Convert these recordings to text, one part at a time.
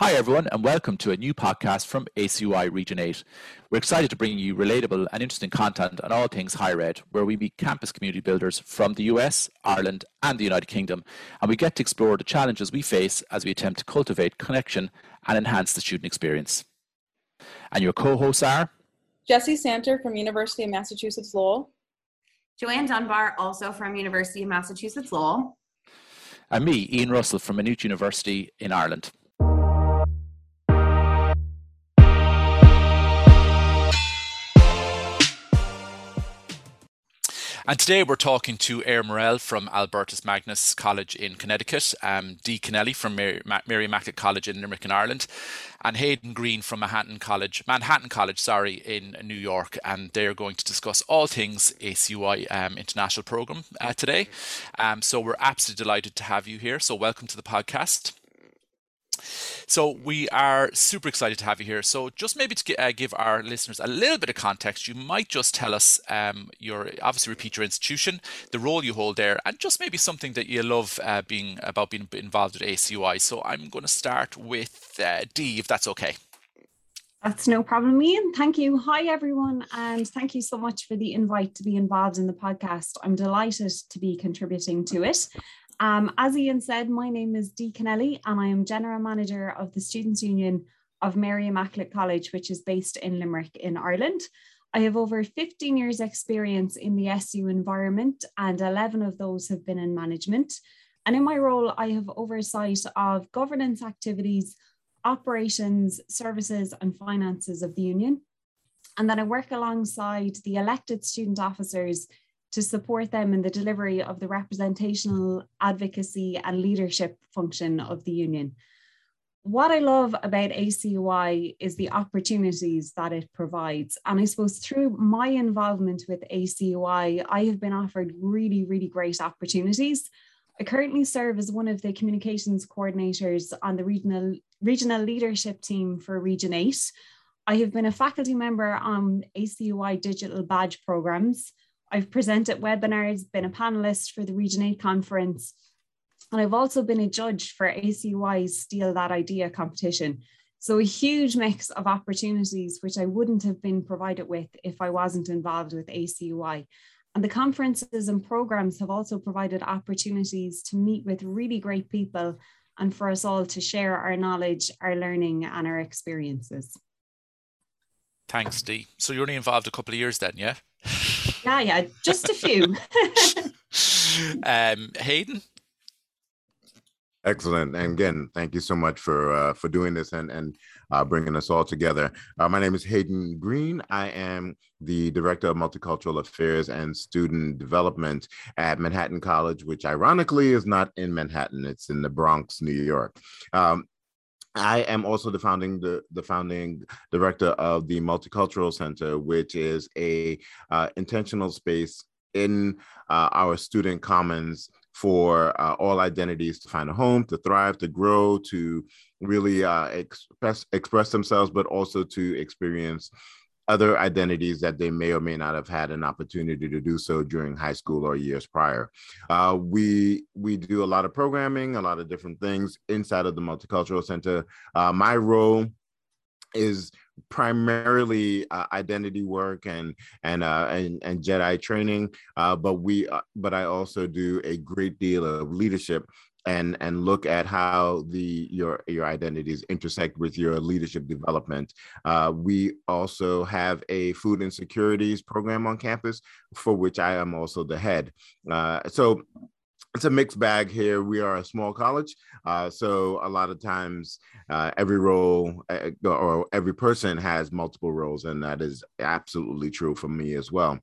Hi, everyone, and welcome to a new podcast from ACUI Region 8. We're excited to bring you relatable and interesting content on all things higher ed, where we meet campus community builders from the US, Ireland, and the United Kingdom, and we get to explore the challenges we face as we attempt to cultivate connection and enhance the student experience. And your co hosts are Jesse Santer from University of Massachusetts Lowell, Joanne Dunbar, also from University of Massachusetts Lowell, and me, Ian Russell from Maynooth University in Ireland. And today we're talking to Erin Morrell from Albertus Magnus College in Connecticut, um, Dee Kennelly from Mary, Mary College in Limerick in Ireland, and Hayden Greene from Manhattan College, Manhattan College, sorry, in New York. And they're going to discuss all things ACUI um, International Program uh, today. Um, so we're absolutely delighted to have you here. So welcome to the podcast. So we are super excited to have you here. So just maybe to uh, give our listeners a little bit of context, you might just tell us um, your obviously repeat your institution, the role you hold there, and just maybe something that you love uh, being about being involved with ACUI. So I'm going to start with uh, Dee, if that's okay. That's no problem, Ian. Thank you. Hi, everyone. And thank you so much for the invite to be involved in the podcast. I'm delighted to be contributing to it. Um, as Ian said, my name is Dee Kennelly and I am General Manager of the Students' Union of Mary Immaculate College, which is based in Limerick in Ireland. I have over 15 years experience in the SU environment and 11 of those have been in management. And in my role, I have oversight of governance activities, operations, services and finances of the union. And then I work alongside the elected student officers to support them in the delivery of the representational advocacy and leadership function of the union. What I love about ACUI is the opportunities that it provides. And I suppose through my involvement with ACUI, I have been offered really, really great opportunities. I currently serve as one of the communications coordinators on the regional, regional leadership team for Region 8. I have been a faculty member on ACUI digital badge programs. I've presented webinars, been a panelist for the Region 8 conference, and I've also been a judge for ACUI's Steal That Idea competition. So a huge mix of opportunities, which I wouldn't have been provided with if I wasn't involved with ACUI. And the conferences and programs have also provided opportunities to meet with really great people and for us all to share our knowledge, our learning, and our experiences. Thanks, Dee. So you're only involved a couple of years then, yeah? Yeah, yeah, just a few. um, Hayden. Excellent, and again, thank you so much for uh, for doing this and and uh, bringing us all together. Uh, my name is Hayden Greene. I am the director of multicultural affairs and student development at Manhattan College, which ironically is not in Manhattan; it's in the Bronx, New York. Um, I am also the founding the, the founding director of the Multicultural Center, which is a uh, intentional space in uh, our student commons for uh, all identities to find a home, to thrive, to grow, to really uh, express express themselves, but also to experience other identities that they may or may not have had an opportunity to do so during high school or years prior. Uh, we we do a lot of programming, a lot of different things inside of the Multicultural Center. Uh, my role is primarily uh, identity work and and uh, and, and Jedi training, uh, but we uh, but I also do a great deal of leadership and and look at how the your your identities intersect with your leadership development. Uh, we also have a food insecurities program on campus for which I am also the head. Uh, so it's a mixed bag here. We are a small college, uh, so a lot of times uh, every role uh, or every person has multiple roles, and that is absolutely true for me as well.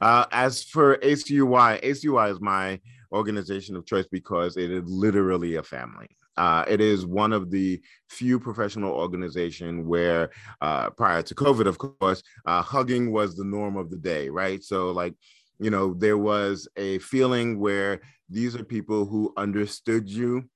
Uh, as for ACUI, ACUI is my organization of choice because it is literally a family. Uh, it is one of the few professional organizations where, uh, prior to COVID, of course, uh, hugging was the norm of the day, right? So, like, you know, there was a feeling where these are people who understood you,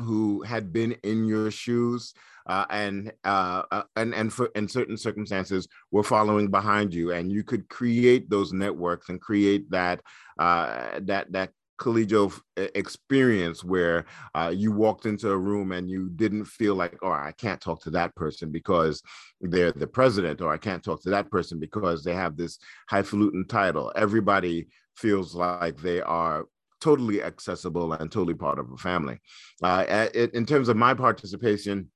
who had been in your shoes, uh, and uh, uh, and and for in certain circumstances were following behind you, and you could create those networks and create that uh, that that collegial experience where uh, you walked into a room and you didn't feel like, oh, I can't talk to that person because they're the president, or I can't talk to that person because they have this highfalutin title. Everybody feels like they are totally accessible and totally part of a family. Uh, in terms of my participation,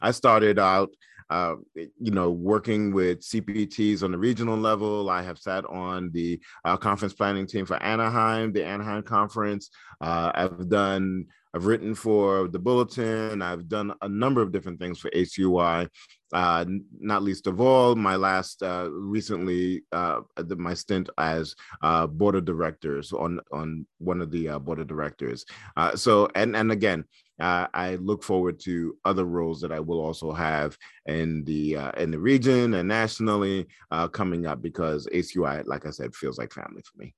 I started out uh, you know, working with CPTs on the regional level. I have sat on the uh, conference planning team for Anaheim, the Anaheim conference. Uh, I've done, I've written for the Bulletin. I've done a number of different things for ACUI. Uh, not least of all, my last uh, recently my stint as board of directors on on one of the board of directors. So and and again, uh, I look forward to other roles that I will also have in the uh, in the region and nationally uh, coming up because ACUI, like I said, feels like family for me.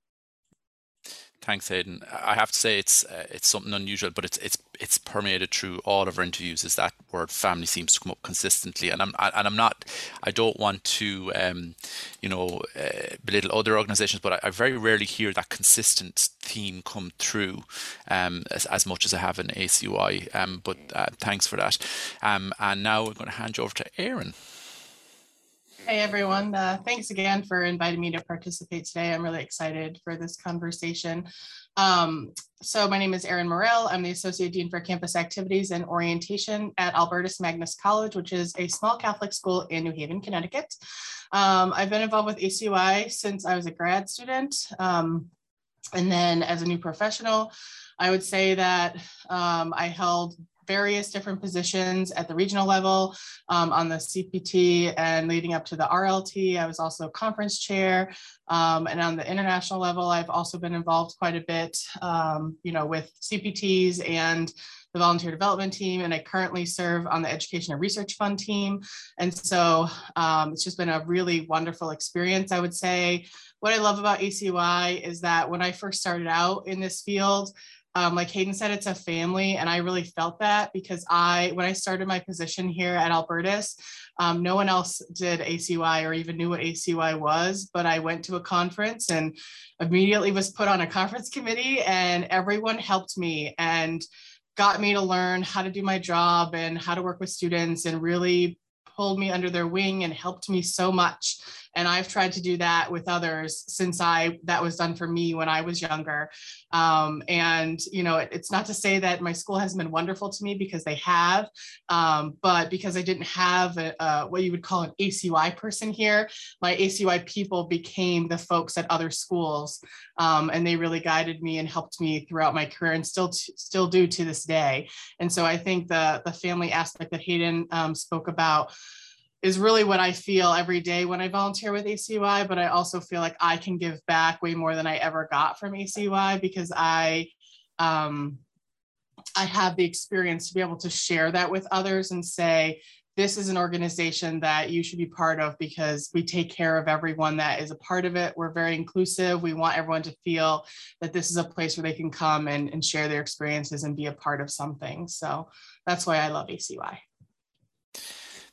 Thanks, Hayden. I have to say it's uh, it's something unusual, but it's it's it's permeated through all of our interviews. Is that word family seems to come up consistently, and I'm and I'm not. I don't want to, um, you know, uh, belittle other organisations, but I, I, very rarely hear that consistent theme come through um, as, as much as I have in ACUI. Um, but uh, thanks for that. Um, and now we're going to hand you over to Erin. Hey everyone, uh, thanks again for inviting me to participate today. I'm really excited for this conversation. Um, so my name is Erin Morrell. I'm the Associate Dean for Campus Activities and Orientation at Albertus Magnus College, which is a small Catholic school in New Haven, Connecticut. Um, I've been involved with ACUI since I was a grad student. Um, and then as a new professional, I would say that um, I held various different positions at the regional level um, on the CPT and leading up to the RLT. I was also conference chair. Um, and on the international level, I've also been involved quite a bit, um, you know, with CPTs and the volunteer development team, and I currently serve on the education and research fund team. And so um, it's just been a really wonderful experience, I would say. What I love about ACUI is that when I first started out in this field, um, like Hayden said, it's a family, and I really felt that because I, when I started my position here at Albertus, um, no one else did ACUI or even knew what ACUI was. But I went to a conference and immediately was put on a conference committee, and everyone helped me and got me to learn how to do my job and how to work with students and really pulled me under their wing and helped me so much and i've tried to do that with others since i that was done for me when i was younger. Um, and you know it, it's not to say that my school has been wonderful to me because they have um, but because i didn't have a, a, what you would call an acui person here my acui people became the folks at other schools um, and they really guided me and helped me throughout my career and still t- still do to this day. And so i think the the family aspect that hayden um, spoke about is really what I feel every day when I volunteer with ACUI, but I also feel like I can give back way more than I ever got from ACUI because I um, I have the experience to be able to share that with others and say, this is an organization that you should be part of because we take care of everyone that is a part of it. We're very inclusive. We want everyone to feel that this is a place where they can come and, and share their experiences and be a part of something. So that's why I love ACUI.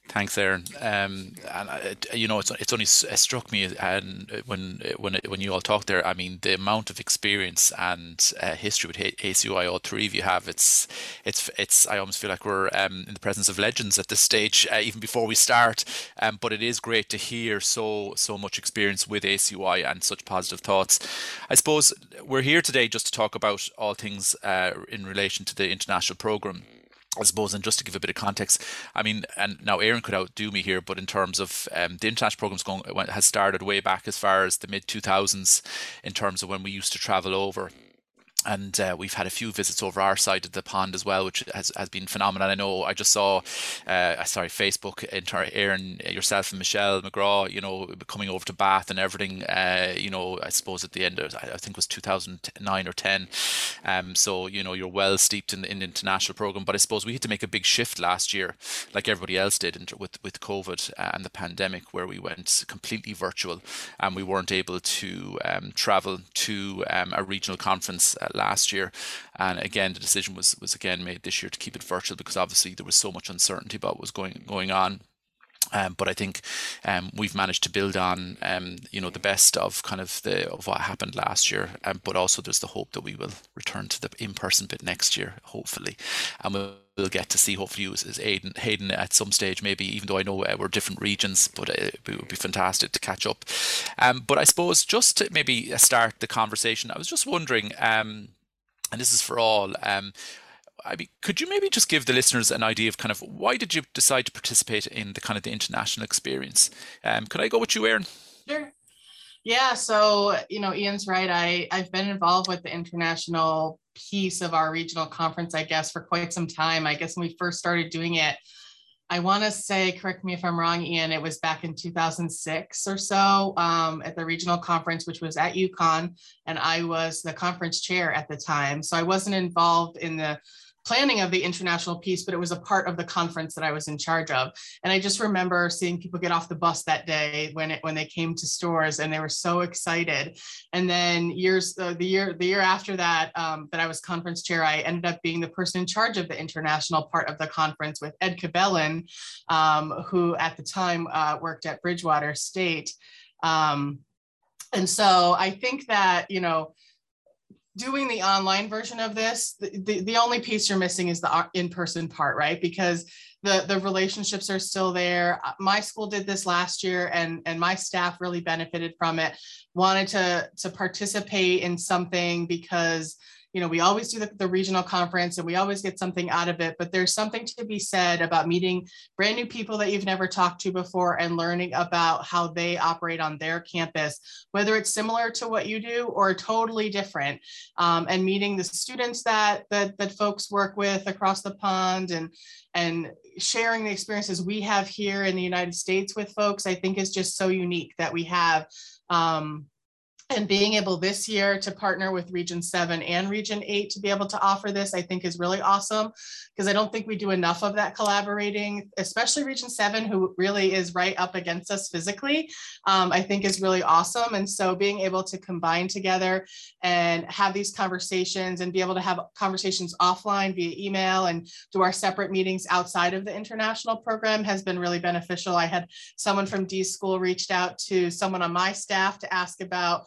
Thanks, Erin. Um, and uh, you know, it's it's only it struck me and when when when you all talked there. I mean, the amount of experience and uh, history with ACUI all three of you have. It's it's it's. I almost feel like we're um, in the presence of legends at this stage, uh, even before we start. Um, but it is great to hear so so much experience with ACUI and such positive thoughts. I suppose we're here today just to talk about all things uh, in relation to the international program I suppose, and just to give a bit of context, I mean, and now Erin could outdo me here, but in terms of um, the international programs going has started way back as far as the mid two thousands, in terms of when we used to travel over and uh, we've had a few visits over our side of the pond as well, which has, has been phenomenal. I know I just saw, uh, sorry, Facebook, inter- Erin, yourself and Michelle McGraw, you know, coming over to Bath and everything, uh, you know, I suppose at the end of, I think it was 2009 or 10. Um, so, you know, you're well steeped in, in the international program, but I suppose we had to make a big shift last year, like everybody else did with, with COVID and the pandemic, where we went completely virtual and we weren't able to um, travel to um, a regional conference uh, last year. And again, the decision was was again made this year to keep it virtual because obviously there was so much uncertainty about what was going going on Um, but I think um, we've managed to build on, um, you know, the best of kind of the of what happened last year. Um, but also, there's the hope that we will return to the in-person bit next year, hopefully, and we'll, we'll get to see hopefully as, as Hayden, at some stage, maybe. Even though I know uh, we're different regions, but it, it, would be fantastic to catch up. Um, but I suppose just to maybe start the conversation, I was just wondering, um, and this is for all. Um, I mean, could you maybe just give the listeners an idea of kind of why did you decide to participate in the kind of the international experience? Um, could I go with you, Erin? Sure. Yeah, so you know, Ian's right. I I've been involved with the international piece of our regional conference, I guess, for quite some time. I guess when we first started doing it, I want to say, correct me if I'm wrong, Ian, it was back in 2006 or so um, at the regional conference, which was at UConn, and I was the conference chair at the time. So I wasn't involved in the planning of the international piece, but it was a part of the conference that I was in charge of. And I just remember seeing people get off the bus that day when it when they came to Storrs, and they were so excited. And then years uh, the year the year after that um, that I was conference chair, I ended up being the person in charge of the international part of the conference with Ed Cabellin, um, who at the time uh, worked at Bridgewater State. Um, and so I think that you know doing the online version of this, the, the, the, only piece you're missing is the uh, in-person part, right? Because the, the relationships are still there. Uh, my school did this last year and, and my staff really benefited from it, wanted to, to participate in something because you know, we always do the, the, regional conference and we always get something out of it, but there's something to be said about meeting brand new people that you've never talked to before and learning about how they operate on their campus, whether it's similar to what you do or totally different, um, and meeting the students that, that, that folks work with across the pond and, and sharing the experiences we have here in the United States with folks, I think is just so unique that we have um, and being able this year to partner with Region 7 and Region 8 to be able to offer this, I think is really awesome because I don't think we do enough of that collaborating, especially Region 7, who really is right up against us physically, um, I think is really awesome. And so being able to combine together and have these conversations and be able to have conversations offline via email and do our separate meetings outside of the international program has been really beneficial. I had someone from D School reached out to someone on my staff to ask about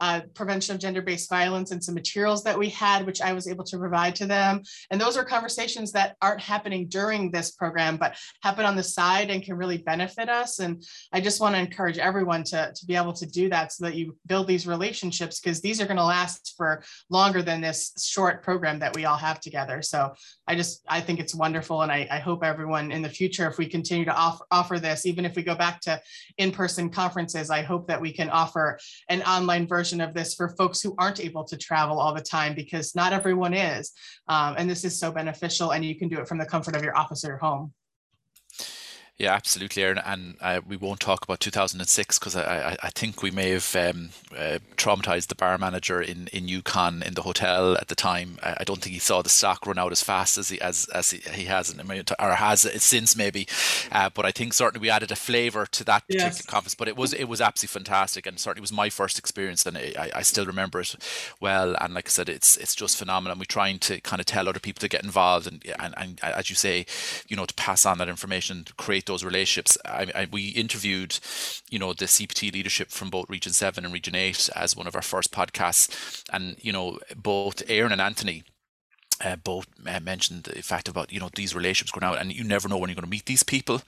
uh, prevention of gender-based violence and some materials that we had, which I was able to provide to them. And those are conversations that aren't happening during this program, but happen on the side and can really benefit us. And I just want to encourage everyone to, to be able to do that so that you build these relationships because these are going to last for longer than this short program that we all have together. So I just, I think it's wonderful. And I, I hope everyone in the future, if we continue to offer, offer this, even if we go back to in-person conferences, I hope that we can offer an online version version of this for folks who aren't able to travel all the time because not everyone is. Um, and this is so beneficial and you can do it from the comfort of your office or your home. Yeah, absolutely, Erin. And uh, we won't talk about 2006 because I, I, I, think we may have um, uh, traumatized the bar manager in, in UConn in the hotel at the time. I, I, don't think he saw the stock run out as fast as he as, as he, he has or has since maybe. Uh, but I think certainly we added a flavour to that particular yes. conference. But it was it was absolutely fantastic, and certainly was my first experience, and I, I still remember it well. And like I said, it's it's just phenomenal. And We're trying to kind of tell other people to get involved, and and, and as you say, you know, to pass on that information, to create those relationships. I, I, we interviewed, you know, the CPT leadership from both Region Seven and Region Eight as one of our first podcasts, and you know, both Aaron and Anthony uh, both uh, mentioned the fact about you know these relationships going out, and you never know when you're going to meet these people.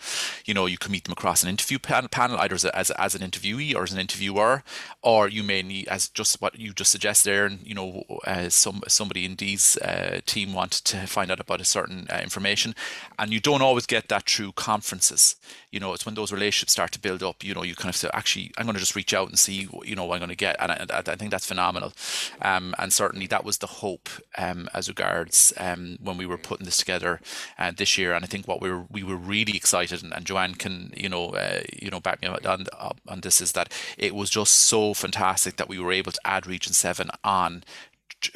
You know, you can meet them across an interview panel, panel either as, a, as, as an interviewee or as an interviewer, or you may need, as just what you just suggested and you know, uh, some somebody in Dee's uh, team want to find out about a certain uh, information, and you don't always get that through conferences. You know, it's when those relationships start to build up. You know, you kind of say, actually, I'm going to just reach out and see, you know, what I'm going to get, and I, I think that's phenomenal. Um, and certainly that was the hope um, as regards regards um, when we were putting this together uh, this year. And I think what we were we were really excited, and, and Joanne can you know uh, you know back me up on, on this is that it was just so fantastic that we were able to add Region Seven on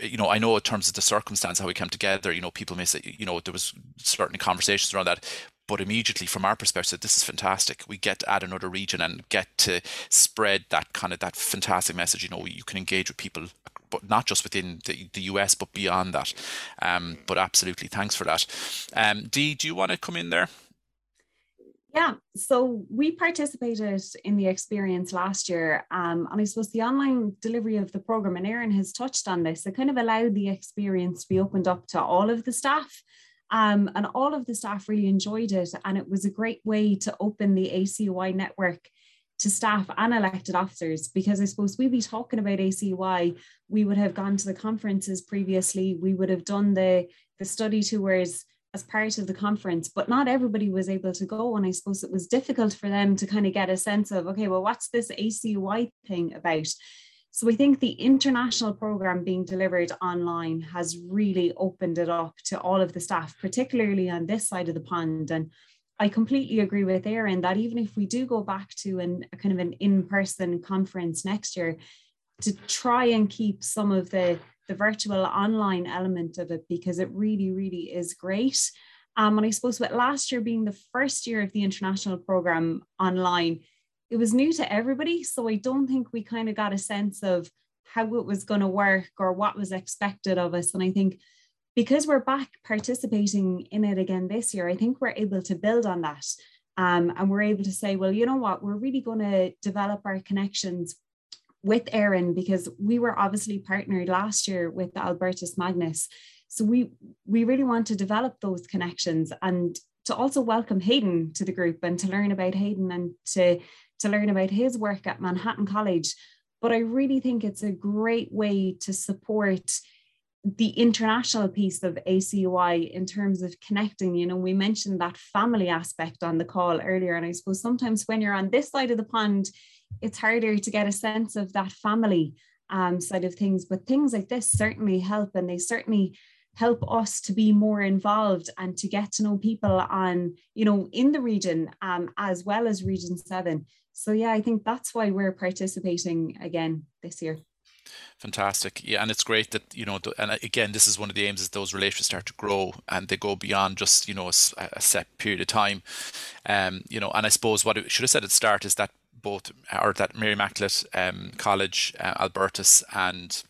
you know, I know in terms of the circumstance how we came together, you know, people may say, you know, there was certainly conversations around that, but immediately from our perspective, this is fantastic. We get to add another region and get to spread that kind of that fantastic message. You know, you can engage with people but not just within the, the US, but beyond that. Um, but absolutely, thanks for that. Um, Dee, do you want to come in there? Yeah, so we participated in the experience last year. Um, and I suppose the online delivery of the program, and Erin has touched on this, it kind of allowed the experience to be opened up to all of the staff. Um, and all of the staff really enjoyed it. And it was a great way to open the ACUI network to staff and elected officers because I suppose we'd be talking about ACUI. We would have gone to the conferences previously, we would have done the, the study tours as part of the conference, but not everybody was able to go. And I suppose it was difficult for them to kind of get a sense of, okay, well, what's this ACUI thing about? So I think the international program being delivered online has really opened it up to all of the staff, particularly on this side of the pond. And I completely agree with Erin that even if we do go back to an, a kind of an in-person conference next year, to try and keep some of the the virtual online element of it because it really, really is great. Um, and I suppose with last year being the first year of the international program online, it was new to everybody. So I don't think we kind of got a sense of how it was going to work or what was expected of us. And I think because we're back participating in it again this year, I think we're able to build on that. Um, and we're able to say, well, you know what, we're really going to develop our connections with Erin because we were obviously partnered last year with Albertus Magnus. So we we really want to develop those connections and to also welcome Hayden to the group and to learn about Hayden and to to learn about his work at Manhattan College. But I really think it's a great way to support the international piece of ACUI in terms of connecting. You know, we mentioned that family aspect on the call earlier. And I suppose sometimes when you're on this side of the pond, it's harder to get a sense of that family um, side of things. But things like this certainly help, and they certainly help us to be more involved and to get to know people on, you know, in the region um, as well as Region 7. So, yeah, I think that's why we're participating again this year. Fantastic. Yeah, and it's great that, you know, and again, this is one of the aims is those relationships start to grow and they go beyond just, you know, a, a set period of time. Um, you know, and I suppose what I should have said at the start is that both or that Mary Immaculate um, College, uh, Albertus, and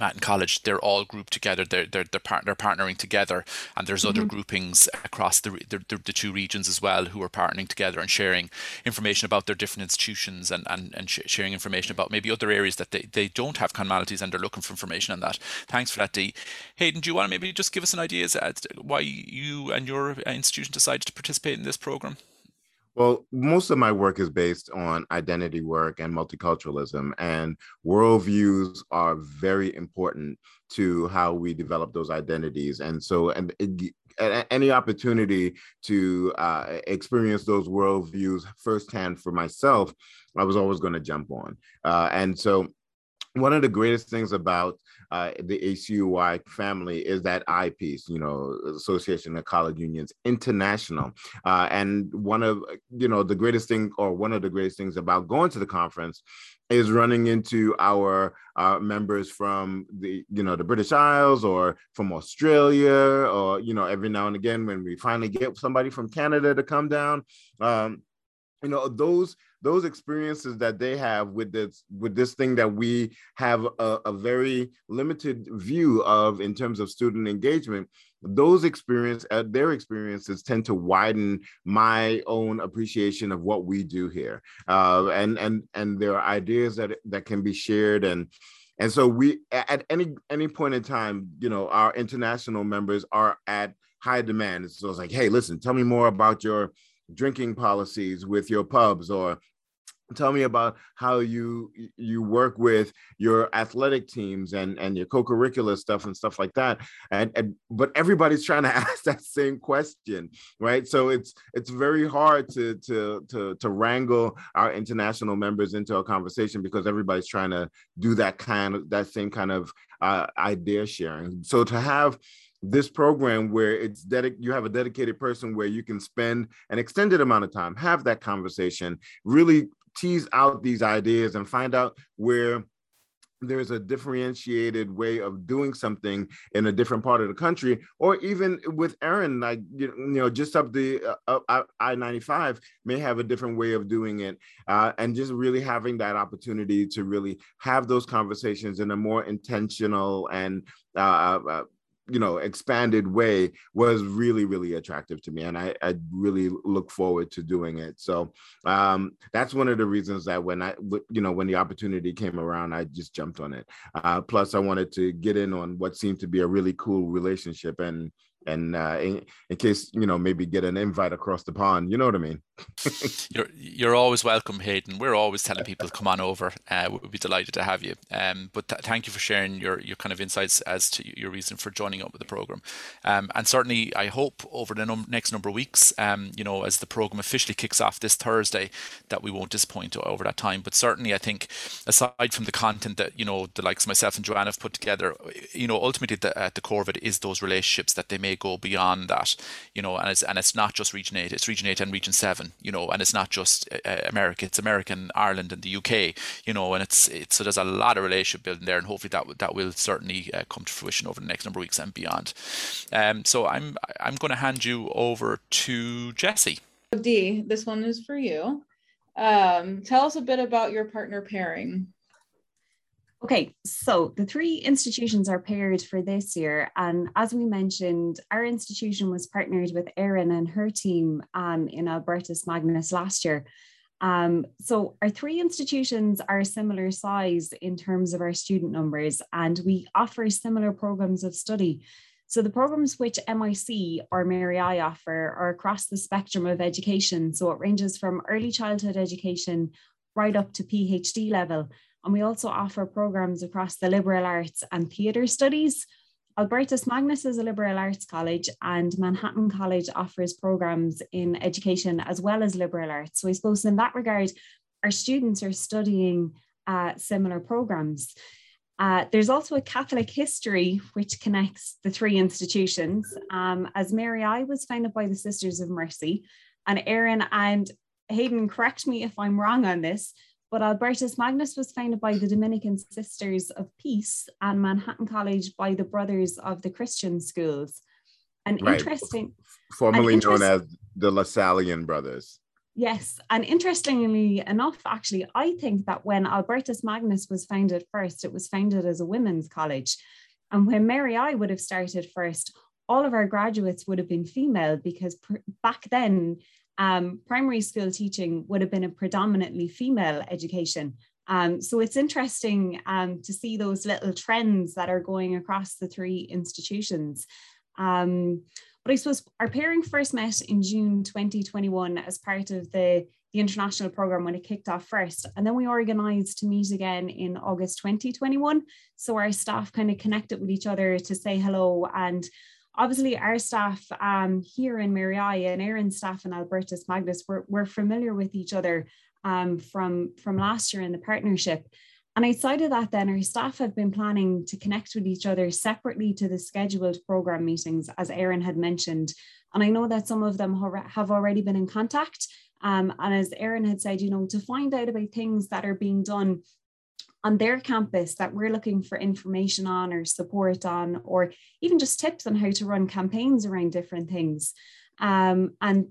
Manhattan College, they're all grouped together. They're they're they're, part, they're partnering together, and there's mm-hmm. other groupings across the, the, the two regions as well who are partnering together and sharing information about their different institutions and and, and sh- sharing information about maybe other areas that they, they don't have commonalities and they're looking for information on that. Thanks for that, Dee. Hayden, do you want to maybe just give us an idea as to why you and your institution decided to participate in this program? Well, most of my work is based on identity work and multiculturalism, and worldviews are very important to how we develop those identities. And so, and any opportunity to uh, experience those worldviews firsthand for myself, I was always going to jump on. Uh, and so, one of the greatest things about uh, the ACUI family is that eyepiece, you know, Association of College Unions International. Uh, and one of, you know, the greatest thing or one of the greatest things about going to the conference is running into our uh, members from the you know the British Isles or from Australia or you know every now and again when we finally get somebody from Canada to come down um, you know those those experiences that they have with this with this thing that we have a, a very limited view of in terms of student engagement those experience uh, their experiences tend to widen my own appreciation of what we do here uh, and and and there are ideas that that can be shared. And and so we at any any point in time you know our international members are at high demand. So it's like hey listen tell me more about your drinking policies with your pubs or tell me about how you you work with your athletic teams and and your co-curricular stuff and stuff like that. And, and but everybody's trying to ask that same question right? So it's it's very hard to to to to wrangle our international members into a conversation because everybody's trying to do that kind of that same kind of uh, idea sharing. So to have this program where it's dedic- you have a dedicated person where you can spend an extended amount of time have that conversation really tease out these ideas and find out where there's a differentiated way of doing something in a different part of the country, or even with Erin, like you know, just up the uh, I ninety five may have a different way of doing it, uh, and just really having that opportunity to really have those conversations in a more intentional and uh, uh you know expanded way was really really attractive to me and i i really look forward to doing it. So um that's one of the reasons that when i you know when the opportunity came around i just jumped on it. Uh plus i wanted to get in on what seemed to be a really cool relationship and and uh, in, in, case you know maybe get an invite across the pond you know what i mean you're you're always welcome hayden. We're always telling people to come on over. Uh, we'd be delighted to have you. Um, but th- thank you for sharing your your kind of insights as to your reason for joining up with the program. Um, and certainly i hope over the num- next number of weeks um, you know as the program officially kicks off this thursday that we won't disappoint over that time. But certainly i think aside from the content that you know the likes of myself and joanne have put together you know ultimately the, at the core of it is those relationships that they may go beyond that, you know, and it's and it's not just Region Eight, it's Region Eight and Region Seven, you know, and it's not just uh, America, it's American, Ireland, and the UK, you know, and it's it's so there's a lot of relationship building there, and hopefully that that will certainly uh, come to fruition over the next number of weeks and beyond. Um, so I'm I'm going to hand you over to Jesse. Dee, this one is for you. Um, tell us a bit about your partner pairing. Okay, so the three institutions are paired for this year. And as we mentioned, our institution was partnered with Erin and her team um, in Albertus Magnus last year. Um, so our three institutions are similar size in terms of our student numbers, and we offer similar programs of study. So the programs which MIC or Mary I offer are across the spectrum of education. So it ranges from early childhood education right up to PhD level. And we also offer programs across the liberal arts and theatre studies. Albertus Magnus is a liberal arts college, and Manhattan College offers programs in education as well as liberal arts. So, I suppose in that regard, our students are studying uh, similar programs. Uh, there's also a Catholic history which connects the three institutions, um, as Mary I was founded by the Sisters of Mercy, and Erin and Hayden, correct me if I'm wrong on this, but Albertus Magnus was founded by the Dominican Sisters of Peace and Manhattan College by the Brothers of the Christian Schools. And right. interesting, formerly and known as the Lasallian Brothers. Yes, and interestingly enough, actually, I think that when Albertus Magnus was founded first, it was founded as a women's college. And when Mary I would have started first, all of our graduates would have been female because pr- back then um, primary school teaching would have been a predominantly female education. Um, so it's interesting um, to see those little trends that are going across the three institutions. Um, but I suppose our pairing first met in June 2021 as part of the, the international program when it kicked off first. And then we organised to meet again in August 2021. So our staff kind of connected with each other to say hello and obviously our staff um, here in Mary I and Erin's staff in Albertus Magnus, we're, we're familiar with each other um, from, from last year in the partnership. And outside of that, then our staff have been planning to connect with each other separately to the scheduled program meetings, as Erin had mentioned. And I know that some of them have already been in contact. Um, and as Erin had said, you know, to find out about things that are being done on their campus that we're looking for information on or support on, or even just tips on how to run campaigns around different things. Um, and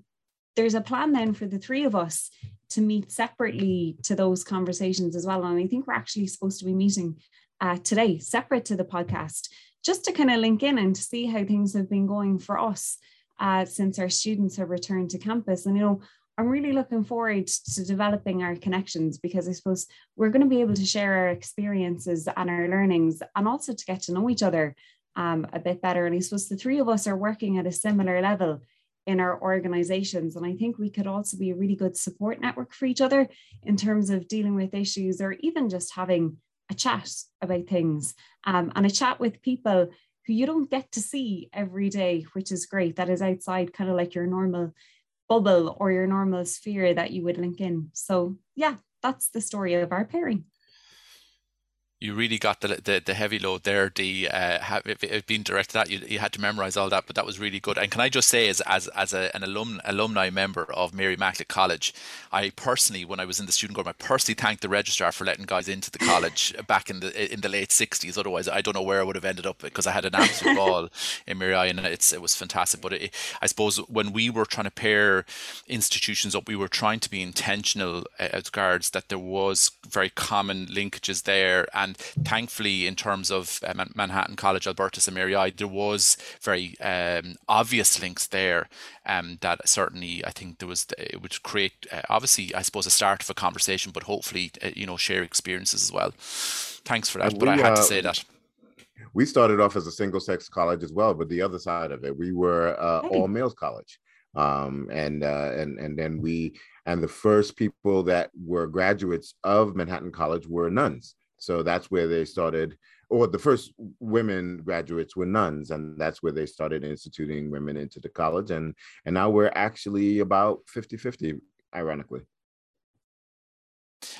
there's a plan then for the three of us to meet separately to those conversations as well. And I think we're actually supposed to be meeting uh, today, separate to the podcast, just to kind of link in and to see how things have been going for us uh, since our students have returned to campus. And, you know, I'm really looking forward to developing our connections because I suppose we're going to be able to share our experiences and our learnings and also to get to know each other um, a bit better. And I suppose the three of us are working at a similar level in our organizations. And I think we could also be a really good support network for each other in terms of dealing with issues or even just having a chat about things um, and a chat with people who you don't get to see every day, which is great. That is outside kind of like your normal bubble or your normal sphere that you would link in. So, yeah, that's the story of our pairing you really got the the, the heavy load there. The uh, have, it being directed at you, you had to memorize all that, but that was really good. And can I just say, as as as a, an alum alumni member of Mary Immaculate College, I personally, when I was in the student government, I personally thanked the registrar for letting guys into the college back in the in the late '60s. Otherwise, I don't know where I would have ended up because I had an absolute ball in Mary and it's it was fantastic. But it, I suppose when we were trying to pair institutions up, we were trying to be intentional uh, as regards that there was very common linkages there and And thankfully, in terms of uh, Manhattan College, Albertus, and Mary I, there was very um, obvious links there um, that certainly I think there was it would create uh, obviously I suppose a start of a conversation, but hopefully uh, you know share experiences as well. Thanks for that, we, but I had to say that we started off as a single sex college as well, but the other side of it, we were uh, all males college. Um, and uh, and and then we and the first people that were graduates of Manhattan College were nuns. So that's where they started, or the first women graduates were nuns, and that's where they started instituting women into the college. And and now we're actually about 50-50, ironically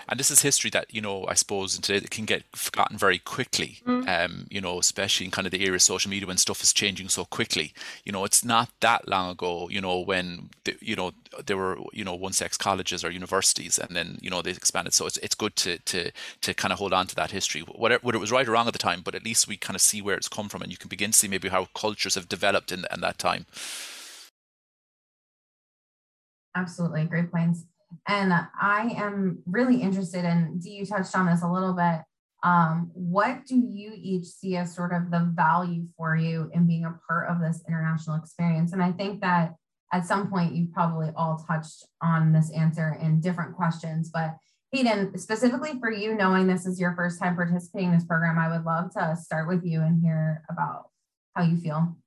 and this is history that you know i suppose in today it can get forgotten very quickly mm. um you know especially in kind of the era of social media when stuff is changing so quickly. You know it's not that long ago you know when the, you know there were you know one sex colleges or universities and then you know they expanded. So it's, it's good to to to kind of hold on to that history. Whether, whether it was right or wrong at the time but at least we kind of see where it's come from and you can begin to see maybe how cultures have developed in, in that time. Absolutely. Great points and I am really interested in, Dee, you touched on this a little bit. Um, what do you each see as sort of the value for you in being a part of this international experience? And I think that at some point you've probably all touched on this answer in different questions, but Hayden, specifically for you, knowing this is your first time participating in this program, I would love to start with you and hear about how you feel.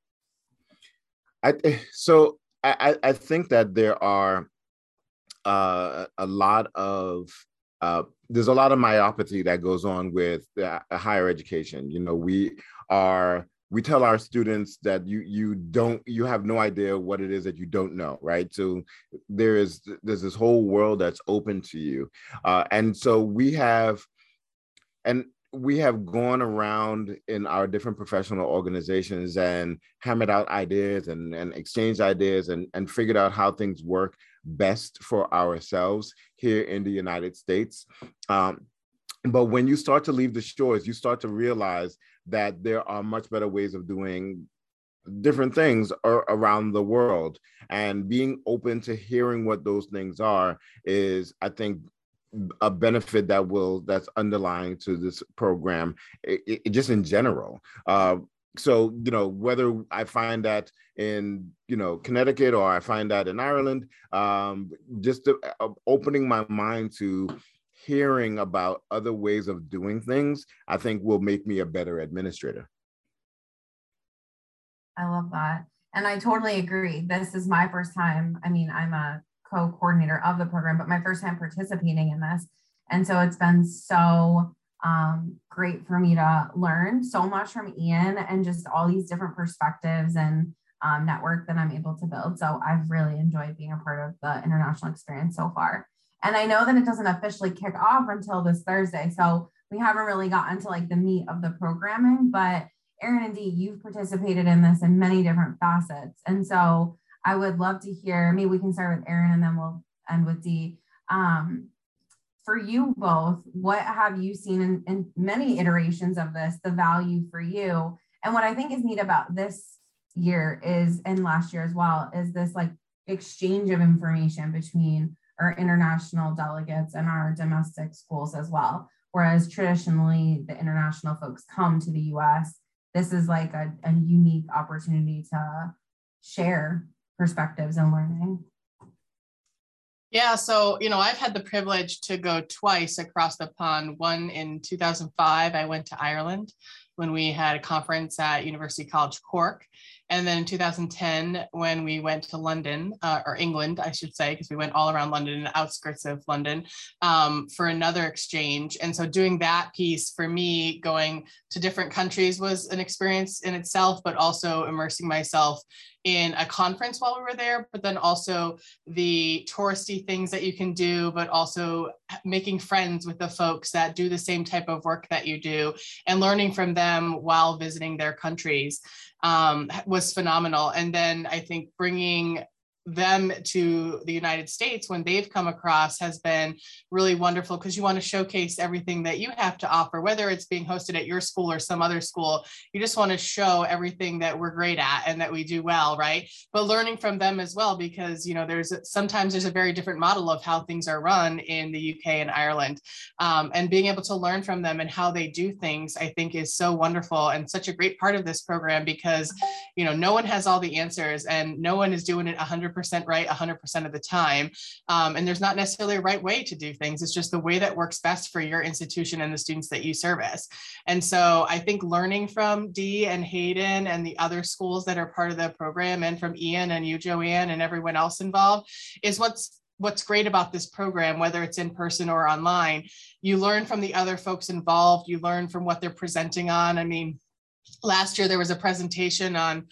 I so I, I think that there are uh, a lot of uh, there's a lot of myopathy that goes on with uh, higher education. You know, we are we tell our students that you you don't you have no idea what it is that you don't know right so there is there's this whole world that's open to you uh, and so we have and we have gone around in our different professional organizations and hammered out ideas and, and exchanged ideas and, and figured out how things work best for ourselves here in the United States. Um, but when you start to leave the shores, you start to realize that there are much better ways of doing different things around the world. And being open to hearing what those things are is, I think, a benefit that will that's underlying to this program it, it, just in general. Uh, so you know whether i find that in you know connecticut or i find that in ireland um, just to, uh, opening my mind to hearing about other ways of doing things i think will make me a better administrator. I love that. And i totally agree. This is my first time. I mean i'm a co-coordinator of the program but my first time participating in this and so it's been so um, great for me to learn so much from Ian and just all these different perspectives and um, network that I'm able to build. So I've really enjoyed being a part of the international experience so far. And I know that it doesn't officially kick off until this Thursday. So we haven't really gotten to like the meat of the programming, but Erin and Dee, you've participated in this in many different facets. And so I would love to hear, maybe we can start with Erin and then we'll end with Dee. Um, for you both, what have you seen in, in many iterations of this, the value for you? And what I think is neat about this year is, and last year as well, is this like exchange of information between our international delegates and our domestic schools as well. Whereas traditionally, the international folks come to the US, this is like a, a unique opportunity to share perspectives and learning. Yeah, so you know, I've had the privilege to go twice across the pond. One in 2005, I went to Ireland when we had a conference at University College Cork, and then in 2010, when we went to London, uh, or England, I should say, because we went all around London and outskirts of London um, for another exchange. And so doing that piece for me, going to different countries was an experience in itself, but also immersing myself in a conference while we were there, but then also the touristy things that you can do, but also making friends with the folks that do the same type of work that you do and learning from them while visiting their countries um, was phenomenal. And then I think bringing them to the United States when they've come across has been really wonderful because you want to showcase everything that you have to offer, whether it's being hosted at your school or some other school. You just want to show everything that we're great at and that we do well, right? But learning from them as well, because you know there's sometimes there's a very different model of how things are run in the UK and Ireland, um, and being able to learn from them and how they do things, I think is so wonderful and such a great part of this program because you know no one has all the answers and no one is doing it 100 100% right 100% of the time. Um, and there's not necessarily a right way to do things. It's just the way that works best for your institution and the students that you service. And so I think learning from Dee and Hayden and the other schools that are part of the program and from Ian and you, Joanne, and everyone else involved is what's what's great about this program, whether it's in person or online, you learn from the other folks involved, you learn from what they're presenting on. I mean, last year there was a presentation on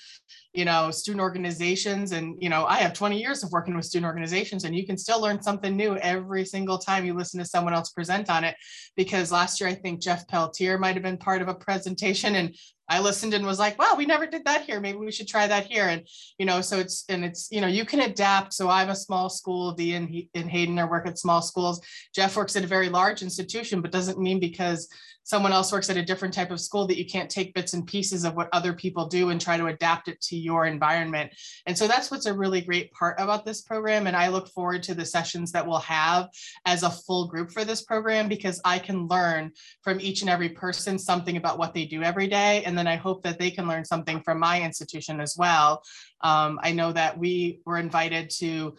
you know student organizations and you know i have 20 years of working with student organizations and you can still learn something new every single time you listen to someone else present on it. Because last year i think jeff peltier might have been part of a presentation and I listened and was like, wow, we never did that here. Maybe we should try that here. And, you know, so it's, and it's, you know, you can adapt. So I'm a small school, Dee and, and Hayden are work at small schools. Jeff works at a very large institution, but doesn't mean because someone else works at a different type of school that you can't take bits and pieces of what other people do and try to adapt it to your environment. And so that's what's a really great part about this program. And I look forward to the sessions that we'll have as a full group for this program because I can learn from each and every person something about what they do every day. And then I hope that they can learn something from my institution as well. Um, I know that we were invited to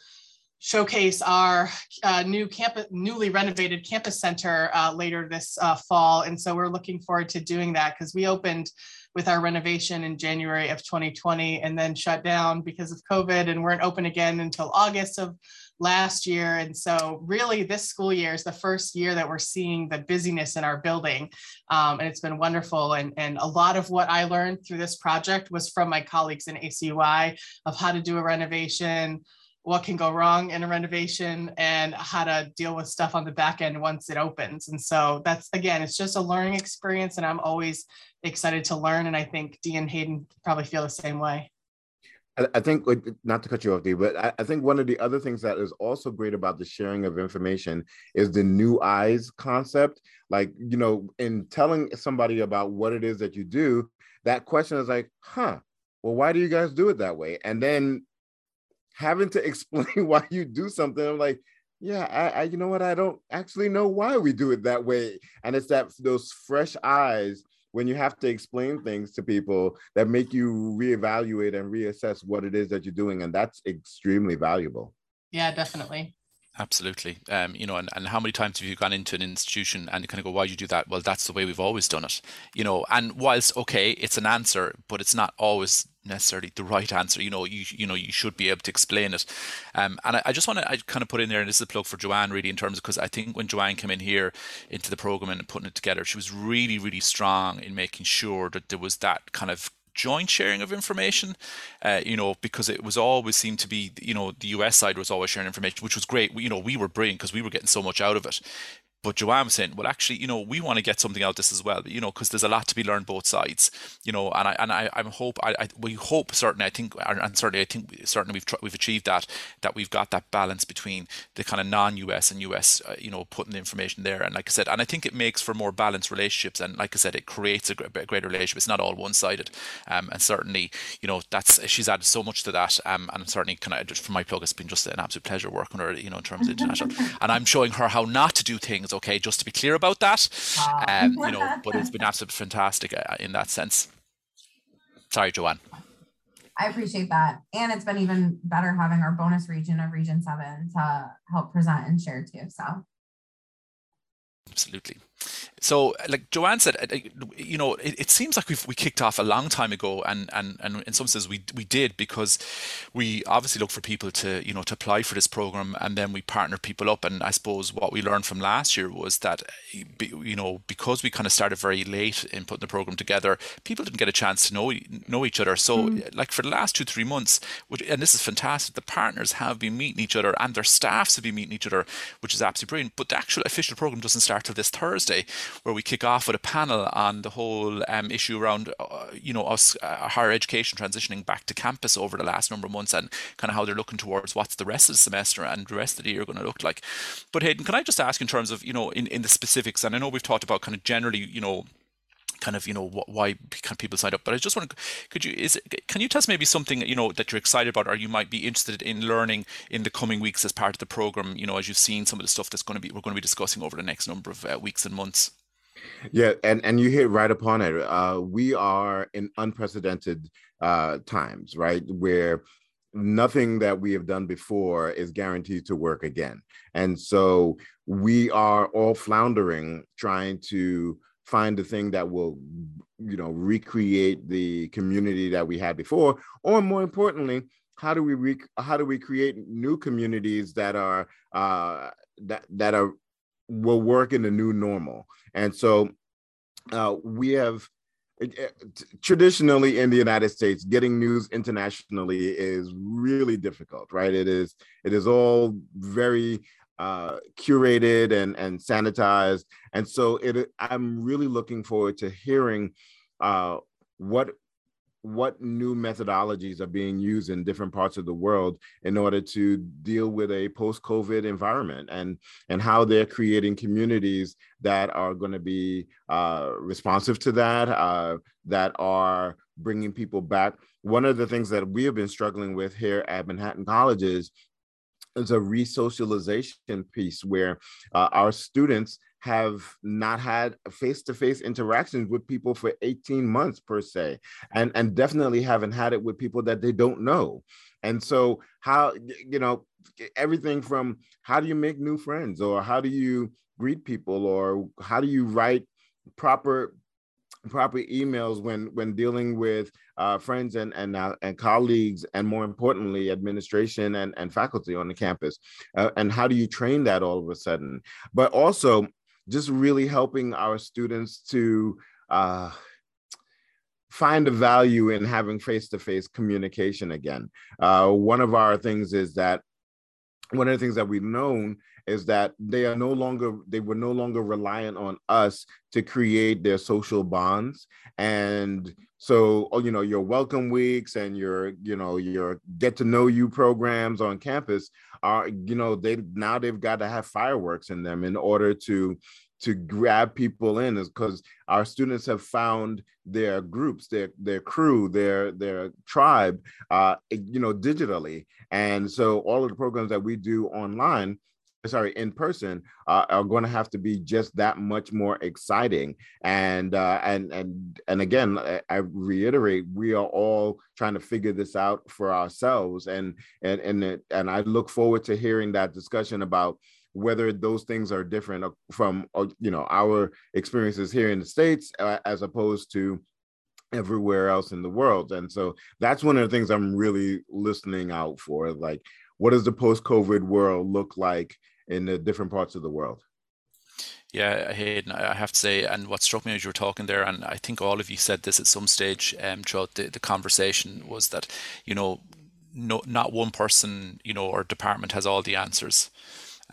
showcase our uh, new campus, newly renovated campus center uh, later this uh, fall. And so we're looking forward to doing that because we opened with our renovation in January of 2020 and then shut down because of COVID and weren't open again until August of last year. And so really this school year is the first year that we're seeing the busyness in our building. Um, and it's been wonderful. And, and a lot of what I learned through this project was from my colleagues in ACUI of how to do a renovation, what can go wrong in a renovation and how to deal with stuff on the back end once it opens. And so that's again, it's just a learning experience, and I'm always excited to learn. And I think Dee and Hayden probably feel the same way. I think, not to cut you off, Dee, but I think one of the other things that is also great about the sharing of information is the new eyes concept. Like, you know, in telling somebody about what it is that you do, that question is like, huh, well, why do you guys do it that way? And then having to explain why you do something. I'm like, yeah, I, I, you know what? I don't actually know why we do it that way. And it's that those fresh eyes when you have to explain things to people that make you reevaluate and reassess what it is that you're doing. And that's extremely valuable. Yeah, definitely. Absolutely. Um, you know, and, and how many times have you gone into an institution and kind of go, why do you do that? Well, that's the way we've always done it. You know, and whilst okay, it's an answer, but it's not always necessarily the right answer. You know, you you know you should be able to explain it. Um, and I, I just want to I kind of put in there, and this is a plug for Joanne really in terms of because I think when Joanne came in here into the program and putting it together, she was really really strong in making sure that there was that kind of joint sharing of information uh, you know because it was always seemed to be you know the us side was always sharing information which was great we, you know we were brilliant because we were getting so much out of it but Joanne was saying, well, actually, you know, we want to get something out of this as well, you know, because there's a lot to be learned both sides, you know, and I and I I'm hope I, I we hope certainly I think and certainly I think certainly we've we've achieved that that we've got that balance between the kind of non-US and US, uh, you know, putting the information there, and like I said, and I think it makes for more balanced relationships, and like I said, it creates a, a greater relationship. It's not all one-sided, um, and certainly, you know, that's she's added so much to that, um, and certainly kind of for my plug, it's been just an absolute pleasure working with her, you know, in terms of international, and I'm showing her how not to do things okay, just to be clear about that. Um, you know, but it's been absolutely fantastic uh, in that sense. Sorry, Joanne. I appreciate that. And it's been even better having our bonus region of Region 7 to help present and share too. So absolutely. So, like Joanne said, you know, it, it, seems like we we kicked off a long time ago, and and and in some sense we we did because we obviously look for people to you know to apply for this program, and then we partner people up. And I suppose what we learned from last year was that you know because we kind of started very late in putting the program together, people didn't get a chance to know know each other. So, mm. like for the last two three months, which, and this is fantastic, the partners have been meeting each other, and their staffs have been meeting each other, which is absolutely brilliant. But the actual official program doesn't start till this Thursday where we kick off with a panel on the whole um, issue around, uh, you know, us uh, higher education transitioning back to campus over the last number of months and kind of how they're looking towards what's the rest of the semester and the rest of the year going to look like. But Hayden, can I just ask in terms of, you know, in, in the specifics, and I know we've talked about kind of generally, you know, kind of you know why can people sign up? But i just want to could you is it, can you tell us maybe something you know that you're excited about or you might be interested in learning in the coming weeks as part of the program you know as you've seen some of the stuff that's going to be we're going to be discussing over the next number of uh, weeks and months? Yeah and and you hit right upon it. Uh, we are in unprecedented uh, times right? Where nothing that we have done before is guaranteed to work again. And so we are all floundering trying to find the thing that will you know recreate the community that we had before or more importantly how do we re- how do we create new communities that are uh, that that are will work in the new normal? And so uh, we have traditionally in the united states getting news internationally is really difficult right? It is it is all very uh, curated and and sanitized. And so it, I'm really looking forward to hearing uh, what what new methodologies are being used in different parts of the world in order to deal with a post-COVID environment and and how they're creating communities that are going to be uh, responsive to that, uh, that are bringing people back. One of the things that we have been struggling with here at Manhattan College is is a resocialization piece where uh, our students have not had face-to-face interactions with people for 18 months per se and and definitely haven't had it with people that they don't know. And so how you know everything from how do you make new friends or how do you greet people or how do you write proper proper emails when when dealing with uh, friends and and uh, and colleagues and more importantly administration and and faculty on the campus. Uh, and how do you train that all of a sudden? But also just really helping our students to uh, find a value in having face-to-face communication again. Uh, one of our things is that one of the things that we've known is that they are no longer they were no longer reliant on us to create their social bonds. And so oh, you know your welcome weeks and your you know your get to know you programs on campus are you know they now they've got to have fireworks in them in order to to grab people in is because our students have found their groups their their crew their their tribe uh you know digitally. And so all of the programs that we do online sorry in person uh, are going to have to be just that much more exciting. And uh, and and and again I, reiterate we are all trying to figure this out for ourselves. And and and it, and I look forward to hearing that discussion about whether those things are different uh, from uh, you know our experiences here in the states uh, as opposed to everywhere else in the world. And so that's one of the things i'm really listening out for like what does the post covid world look like in the different parts of the world. Yeah, Hayden, I have to say, and what struck me as you were talking there, and I think all of you said this at some stage um, throughout the, the conversation, was that, you know, no, not one person, you know, or department has all the answers.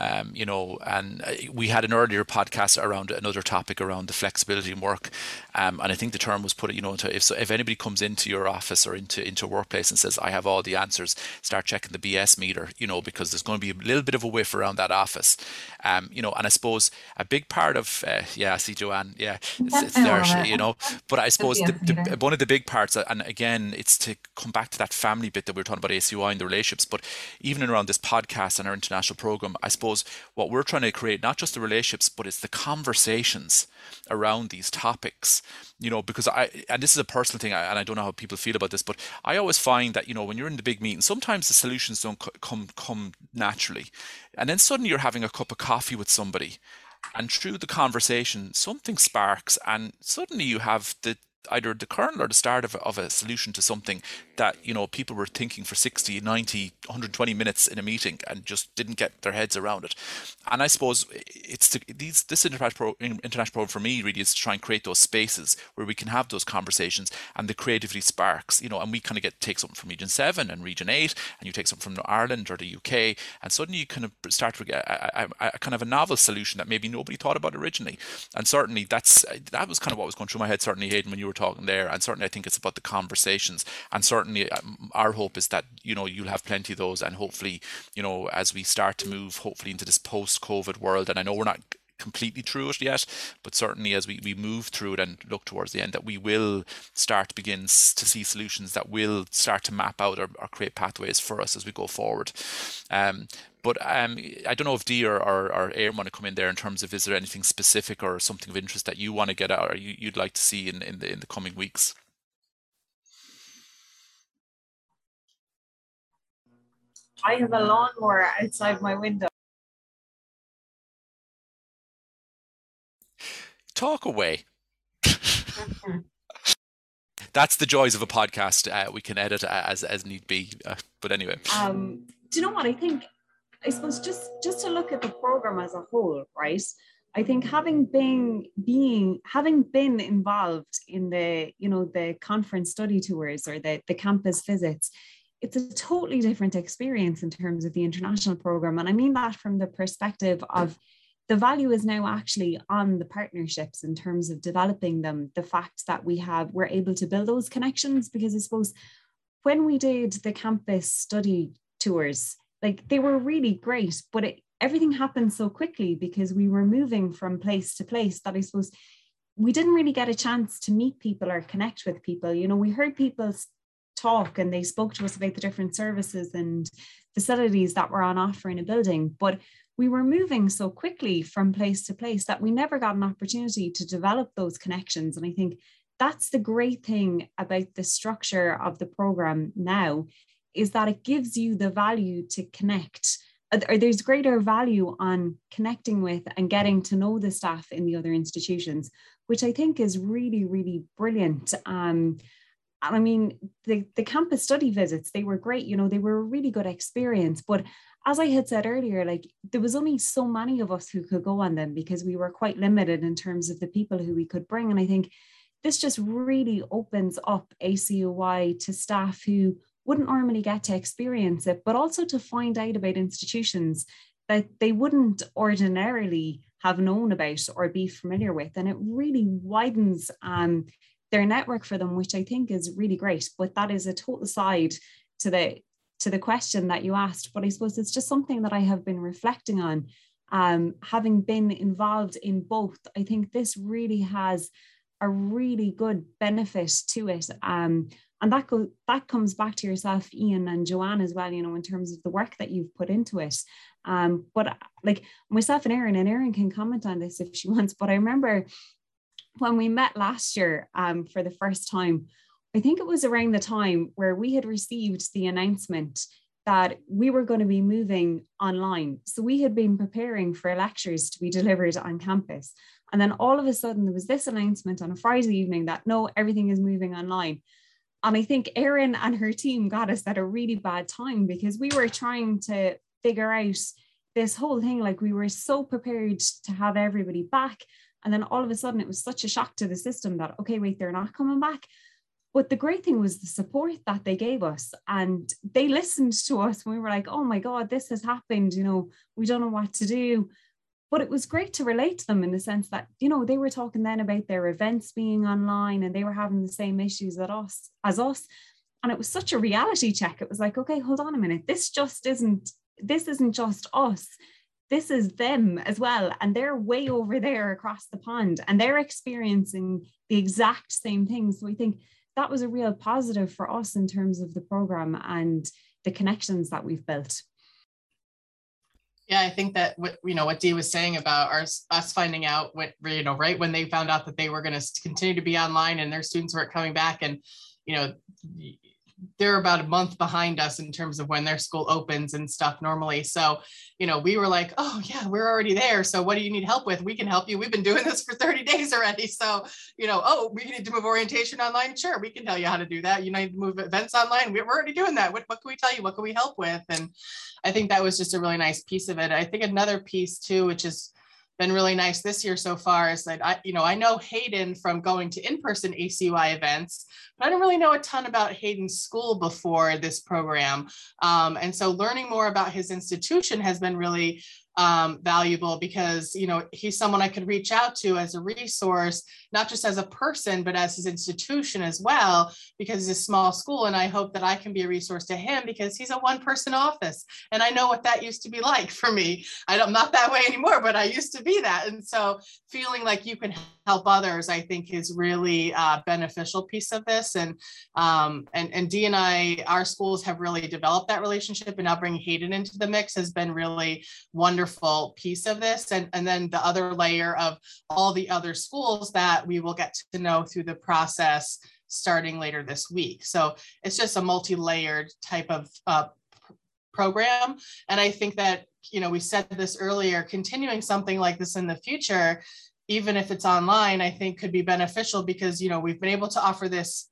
Um, you know, and uh, we had an earlier podcast around another topic around the flexibility in work, um, and I think the term was put, you know, if so, if anybody comes into your office or into into a workplace and says, "I have all the answers," start checking the BS meter, you know, because there's going to be a little bit of a whiff around that office, um, you know, and I suppose a big part of, uh, yeah, I see Joanne, yeah, it's, it's there, you know, but I suppose the, the, one of the big parts, uh, and again, it's to come back to that family bit that we are talking about ACUI and the relationships, but even around this podcast and our international program, I suppose suppose what we're trying to create, not just the relationships, but it's the conversations around these topics. You know, because I, and this is a personal thing, and I don't know how people feel about this, but I always find that, you know, when you're in the big meeting, sometimes the solutions don't come, come naturally. And then suddenly you're having a cup of coffee with somebody and through the conversation something sparks and suddenly you have the either the kernel or the start of, of a solution to something that you know people were thinking for 60 90 120 minutes in a meeting and just didn't get their heads around it. And i suppose it's to, these this international, pro, international program for me really is to try and create those spaces where we can have those conversations and the creativity sparks you know and we kind of get take something from region 7 and region 8 and you take something from ireland or the uk and suddenly you kind of start to get a, a, a kind of a novel solution that maybe nobody thought about originally. And certainly that's that was kind of what was going through my head certainly hayden when you were talking there and certainly i think it's about the conversations and certainly um, our hope is that you know you'll have plenty of those and hopefully you know as we start to move hopefully into this post covid world and i know we're not completely through it yet, but certainly as we, we move through it and look towards the end, that we will start to begin to see solutions that will start to map out or, or create pathways for us as we go forward. Um, but um, I don't know if Dee or, or, or Erin want to come in there in terms of is there anything specific or something of interest that you want to get out or you, would like to see in, in the in the coming weeks. I have a lawnmower outside my window. Talk away. That's the joys of a podcast. Uh, we can edit as as need be. Uh, but anyway. Um, do you know what I think? I suppose just just to look at the program as a whole, right? I think having been being having been involved in the you know the conference study tours or the the campus visits, it's a totally different experience in terms of the international program, and I mean that from the perspective of the value is now actually on the partnerships in terms of developing them. The fact that we have we're able to build those connections because I suppose when we did the campus study tours like they were really great, but it, everything happened so quickly because we were moving from place to place that I suppose we didn't really get a chance to meet people or connect with people. You know, we heard people talk and they spoke to us about the different services and facilities that were on offer in a building, but we were moving so quickly from place to place that we never got an opportunity to develop those connections. And I think that's the great thing about the structure of the program now is that it gives you the value to connect. Or there's greater value on connecting with and getting to know the staff in the other institutions which i think is really really brilliant. Um, and i mean the, the campus study visits they were great you know they were a really good experience. But as i had said earlier like there was only so many of us who could go on them because we were quite limited in terms of the people who we could bring. And i think this just really opens up ACUI to staff who wouldn't normally get to experience it, but also to find out about institutions that they wouldn't ordinarily have known about or be familiar with. And it really widens um, their network for them, which I think is really great. But that is a total side to the to the question that you asked. But I suppose it's just something that I have been reflecting on. Um, having been involved in both, I think this really has a really good benefit to it. Um, and that go that comes back to yourself ian and joanne as well you know in terms of the work that you've put into it. Um but like myself and erin and erin can comment on this if she wants but i remember when we met last year um for the first time i think it was around the time where we had received the announcement that we were going to be moving online. So we had been preparing for lectures to be delivered on campus. And then all of a sudden there was this announcement on a friday evening that no everything is moving online and I think Erin and her team got us at a really bad time because we were trying to figure out this whole thing. Like we were so prepared to have everybody back. And then all of a sudden it was such a shock to the system that, okay, wait, they're not coming back. But the great thing was the support that they gave us. And they listened to us when we were like, oh my God, this has happened. You know, we don't know what to do but it was great to relate to them in the sense that you know they were talking then about their events being online and they were having the same issues that us as us. And it was such a reality check. It was like okay hold on a minute. This just isn't this isn't just us. This is them as well. And they're way over there across the pond and they're experiencing the exact same things so i think that was a real positive for us in terms of the program and the connections that we've built yeah, I think that what you know what Dee was saying about our, us finding out what you know right when they found out that they were going to continue to be online and their students weren't coming back, and you know they're about a month behind us in terms of when their school opens and stuff normally. So, you know, we were like, oh yeah, we're already there. So what do you need help with? We can help you. We've been doing this for 30 days already. So, you know, oh, we need to move orientation online. Sure, we can tell you how to do that. You need to move events online. We're already doing that. What, what can we tell you? What can we help with? And I think that was just a really nice piece of it. I think another piece too, which is been really nice this year so far is that I, you know, I know Hayden from going to in-person ACUI events, but I don't really know a ton about Hayden's school before this program. Um, and so learning more about his institution has been really um, valuable because you know he's someone I could reach out to as a resource, not just as a person, but as his institution as well, because it's a small school. And I hope that I can be a resource to him because he's a one-person office, and I know what that used to be like for me. I'm not that way anymore, but I used to be that. And so feeling like you can help others, I think, is really a beneficial piece of this. And um, and and Dee and I, our schools have really developed that relationship, and now bringing Hayden into the mix has been really wonderful piece of this. And, and then the other layer of all the other schools that we will get to know through the process starting later this week. So it's just a multi-layered type of uh, program. And I think that, you know, we said this earlier, continuing something like this in the future, even if it's online, I think could be beneficial because, you know, we've been able to offer this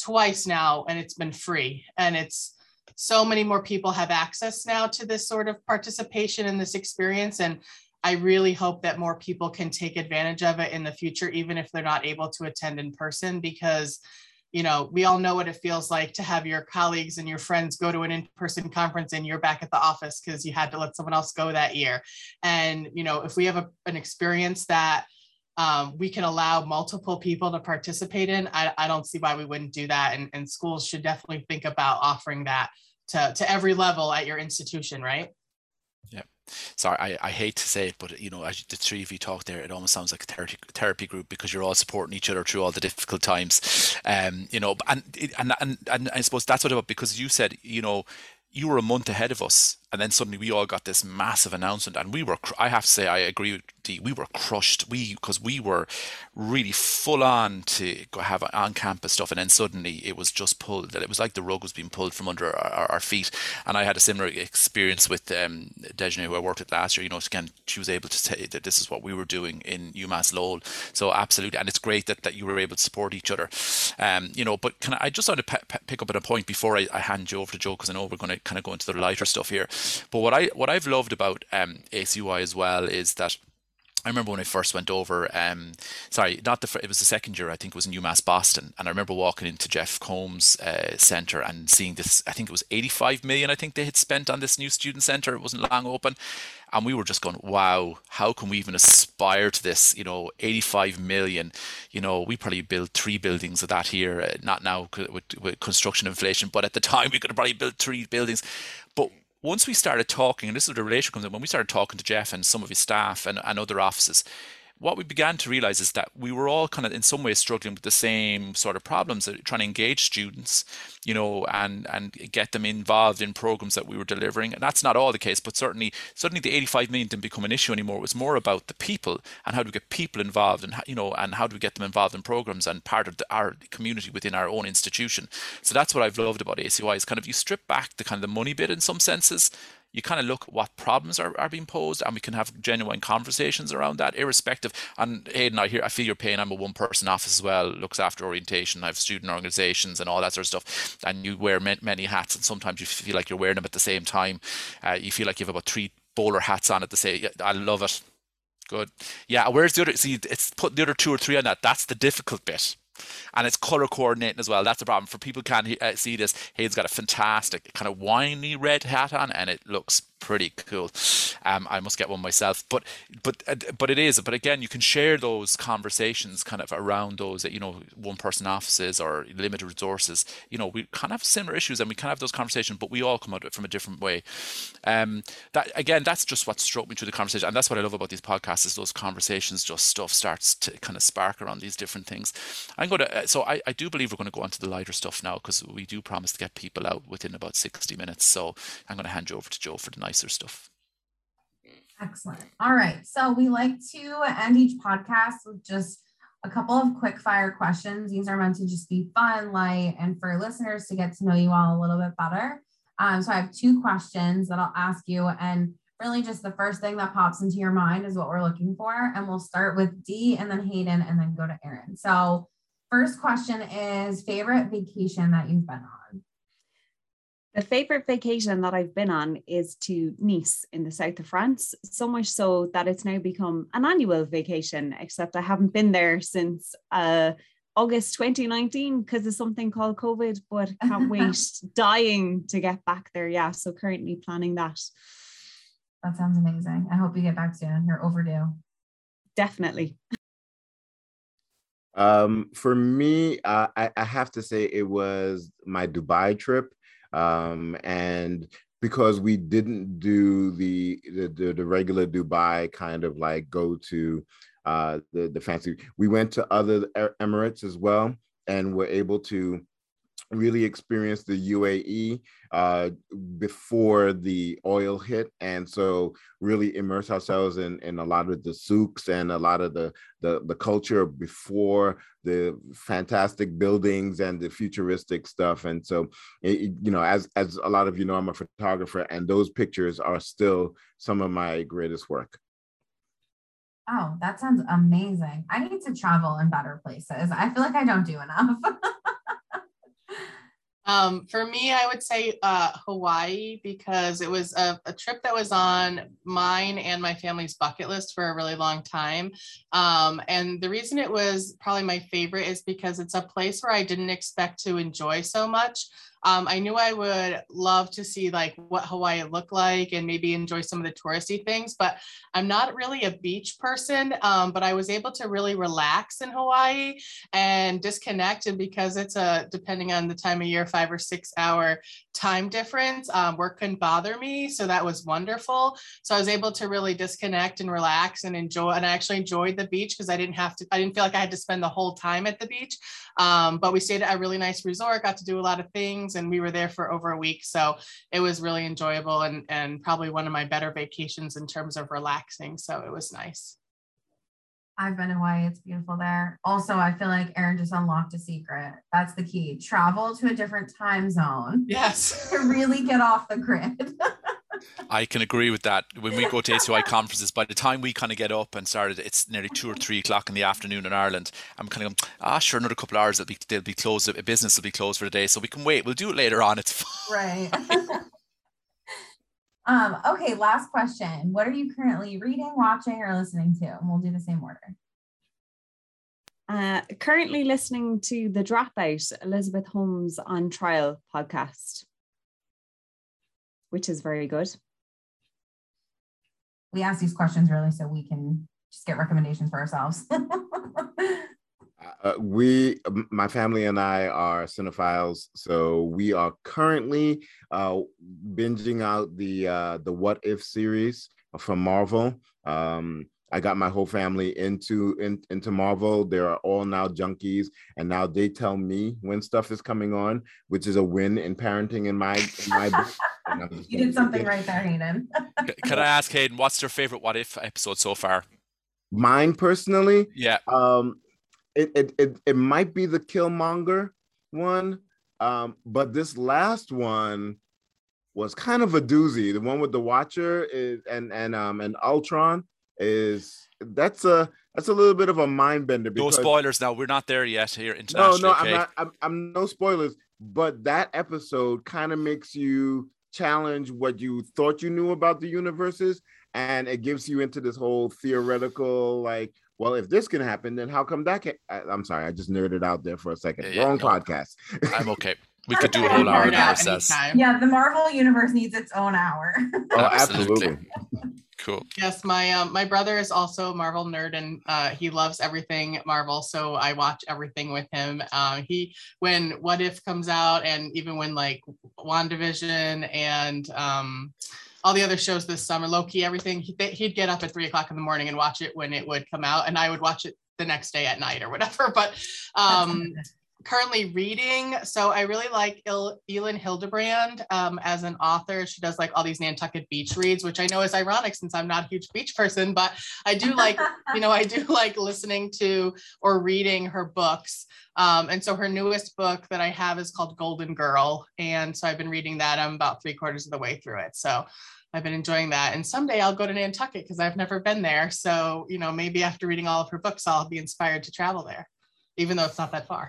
twice now and it's been free and it's so many more people have access now to this sort of participation in this experience. And I really hope that more people can take advantage of it in the future, even if they're not able to attend in person, because you know, we all know what it feels like to have your colleagues and your friends go to an in-person conference and you're back at the office because you had to let someone else go that year. And, you know, if we have a, an experience that um, we can allow multiple people to participate in, I, I don't see why we wouldn't do that. And, and schools should definitely think about offering that to, to every level at your institution, right? Yeah. Sorry, I, I hate to say it, but you know, as the three of you talk there, it almost sounds like a therapy, therapy group because you're all supporting each other through all the difficult times. Um, you know, and and and, and I suppose that's what about because you said, you know, you were a month ahead of us and then suddenly we all got this massive announcement and we were i have to say i agree with Dee, we were crushed. We because we were really full on to have on campus stuff and then suddenly it was just pulled it was like the rug was being pulled from under our, our feet. And i had a similar experience with um who i worked with last year you know again she was able to say that this is what we were doing in umass lowell. So absolutely and it's great that, that you were able to support each other. Um you know but can i, I just want to p- p- pick up at a point before I, I hand you over to joe because i know we're going to kind of go into the lighter stuff here but what I what I've loved about um, ACUI as well is that I remember when I first went over. Um, sorry, not the. It was the second year. I think it was in UMass Boston, and I remember walking into Jeff Combs uh, Center and seeing this. I think it was 85 million. I think they had spent on this new student center. It wasn't long open, and we were just going, "Wow, how can we even aspire to this?" You know, 85 million. You know, we probably built three buildings of that here. Uh, not now with, with construction inflation, but at the time we could have probably built three buildings. But once we started talking, and this is where the relation comes in, when we started talking to Jeff and some of his staff and, and other offices, what we began to realize is that we were all kind of in some ways struggling with the same sort of problems uh, trying to engage students you know and and get them involved in programs that we were delivering. And that's not all the case but certainly certainly the 85 million didn't become an issue anymore. It was more about the people and how do we get people involved and you know and how do we get them involved in programs and part of the, our community within our own institution. So that's what i've loved about ACUI is kind of you strip back the kind of the money bit in some senses you kind of look what problems are, are being posed and we can have genuine conversations around that irrespective and Hayden I hear I feel your pain. I'm a one person office as well looks after orientation. I have student organizations and all that sort of stuff and you wear many hats and sometimes you feel like you're wearing them at the same time. Uh, you feel like you have about three bowler hats on at the same I love it. Good. Yeah where's the other see it's put the other two or three on that. That's the difficult bit and it's color coordinating as well. That's the problem. For people can't uh, see this, Hayden's got a fantastic kind of winey red hat on, and it looks pretty cool. Um, I must get one myself. But but uh, but it is. But again, you can share those conversations kind of around those you know one person offices or limited resources. You know, we kind of have similar issues and we kind of have those conversations, but we all come at it from a different way. Um, that again, that's just what struck me through the conversation, and that's what I love about these podcasts is those conversations. Just stuff starts to kind of spark around these different things. I'm to. Uh, so I, I do believe we're going to go on to the lighter stuff now because we do promise to get people out within about 60 minutes. So I'm going to hand you over to Joe for the night nicer stuff. Excellent. All right. So we like to end each podcast with just a couple of quick fire questions. These are meant to just be fun, light, and for listeners to get to know you all a little bit better. Um, so I have two questions that I'll ask you, and really just the first thing that pops into your mind is what we're looking for. And we'll start with Dee and then Hayden and then go to Erin. So, first question is favorite vacation that you've been on? The favorite vacation that I've been on is to Nice in the south of France, so much so that it's now become an annual vacation, except I haven't been there since uh, August 2019 because of something called COVID, but can't wait, dying to get back there. Yeah, so currently planning that. That sounds amazing. I hope you get back soon. You're overdue. Definitely. Um, for me, uh, I, I have to say it was my Dubai trip. Um, and because we didn't do the, the the regular Dubai kind of like go to uh, the the fancy, we went to other Emirates as well, and were able to really experienced the UAE uh, before the oil hit, and so really immerse ourselves in, in a lot of the souks and a lot of the, the the culture before the fantastic buildings and the futuristic stuff. And so, it, you know, as as a lot of you know, I'm a photographer, and those pictures are still some of my greatest work. Oh, that sounds amazing. I need to travel in better places. I feel like I don't do enough. Um, for me, I would say uh, Hawaii because it was a, a, trip that was on mine and my family's bucket list for a really long time. Um, and the reason it was probably my favorite is because it's a place where I didn't expect to enjoy so much. Um, I knew I would love to see like what Hawaii looked like and maybe enjoy some of the touristy things, but I'm not really a beach person. Um, but I was able to really relax in Hawaii and disconnect. And because it's a depending on the time of year, five or six hour time difference, um, work couldn't bother me. So that was wonderful. So I was able to really disconnect and relax and enjoy. And I actually enjoyed the beach because I didn't have to. I didn't feel like I had to spend the whole time at the beach. Um, but we stayed at a really nice resort, got to do a lot of things, and we were there for over a week. So it was really enjoyable and, and probably one of my better vacations in terms of relaxing. So it was nice. I've been in Hawaii. It's beautiful there. Also, I feel like Erin just unlocked a secret. That's the key. Travel to a different time zone. Yes. To really get off the grid. I can agree with that. When we go to ACUI conferences, by the time we kind of get up and started, it's nearly two or three o'clock in the afternoon in Ireland. I'm kind of going, ah, sure, another couple of hours, they'll be, they'll be closed, a business will be closed for the day. So we can wait. We'll do it later on. It's fine. Right. um, okay, last question. What are you currently reading, watching, or listening to? And we'll do the same order. Uh, currently listening to The Dropout, Elizabeth Holmes on Trial podcast which is very good. We ask these questions really so we can just get recommendations for ourselves. uh, we, my family and I are cinephiles, so we are currently uh, binging out the uh, the What If series from Marvel. Um, I got my whole family into in, into Marvel. They are all now junkies, and now they tell me when stuff is coming on, which is a win in parenting in my in my book. you did something right there, Hayden. Can I ask Hayden, what's your favorite What If episode so far? Mine personally, yeah. Um, it it it, it might be the Killmonger one, um, but this last one was kind of a doozy. The one with the Watcher is and and um and Ultron is that's a that's a little bit of a mind bender. no spoilers now. We're not there yet here internationally. No, no, okay? I'm not. I'm, I'm no spoilers. But that episode kind of makes you challenge what you thought you knew about the universes, and it gives you into this whole theoretical like. Well, if this can happen, then how come that can? I, am sorry, I just nerded out there for a second. Yeah, Wrong no, podcast. I'm okay. We could do a whole hour process. Yeah, the Marvel universe needs its own hour. oh, absolutely. Cool. Yes, my um, my brother is also a Marvel nerd, and uh, he loves everything Marvel. So I watch everything with him. Uh, he when What If comes out, and even when like WandaVision and um, all the other shows this summer, Loki, everything, he, he'd get up at three o'clock in the morning and watch it when it would come out, and I would watch it the next day at night or whatever. But um, currently reading. So I really like Il- Elin Hilderbrand um, as an author. She does like all these Nantucket beach reads, which I know is ironic since I'm not a huge beach person, but I do like, you know, I do like listening to or reading her books. Um, and so her newest book that I have is called Golden Girl. And so I've been reading that. I'm about three quarters of the way through it. So I've been enjoying that. And someday I'll go to Nantucket because I've never been there. So, you know, maybe after reading all of her books, I'll be inspired to travel there, even though it's not that far.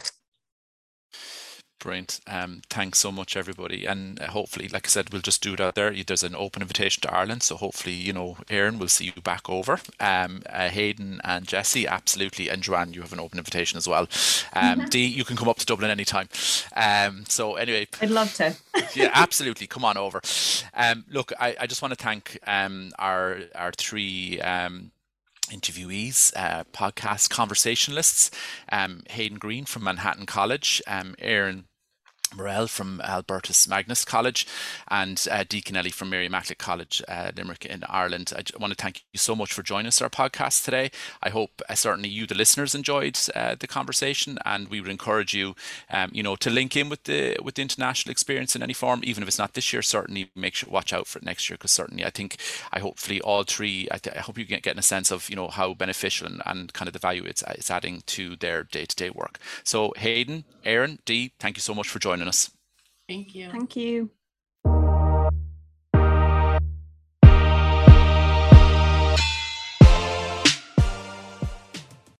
Brilliant. Um, thanks so much, everybody. And uh, hopefully, like I said, we'll just do it out there. There's an open invitation to Ireland. So hopefully, you know, Erin, we'll see you back over. Um, uh, Hayden and Jesse, absolutely. And Joanne, you have an open invitation as well. Um, Dee, you can come up to Dublin anytime. Um, so anyway. I'd love to. yeah, absolutely. Come on over. Um, look, I, I just want to thank um, our, our three um, interviewees, uh, podcast conversationalists, um, Hayden Greene from Manhattan College, um, Erin Morrell from Albertus Magnus College and uh, Dee Kennelly from Mary Immaculate College, uh, Limerick in Ireland. I want to thank you so much for joining us our podcast today. I hope uh, certainly you, the listeners, enjoyed uh, the conversation, and we would encourage you, um, you know, to link in with the with the international experience in any form, even if it's not this year. Certainly, make sure watch out for it next year because certainly I think I hopefully all three. I, th- I hope you get getting a sense of you know how beneficial and, and kind of the value it's it's adding to their day to day work. So Hayden, Erin, Dee, thank you so much for joining us. Thank you. Thank you.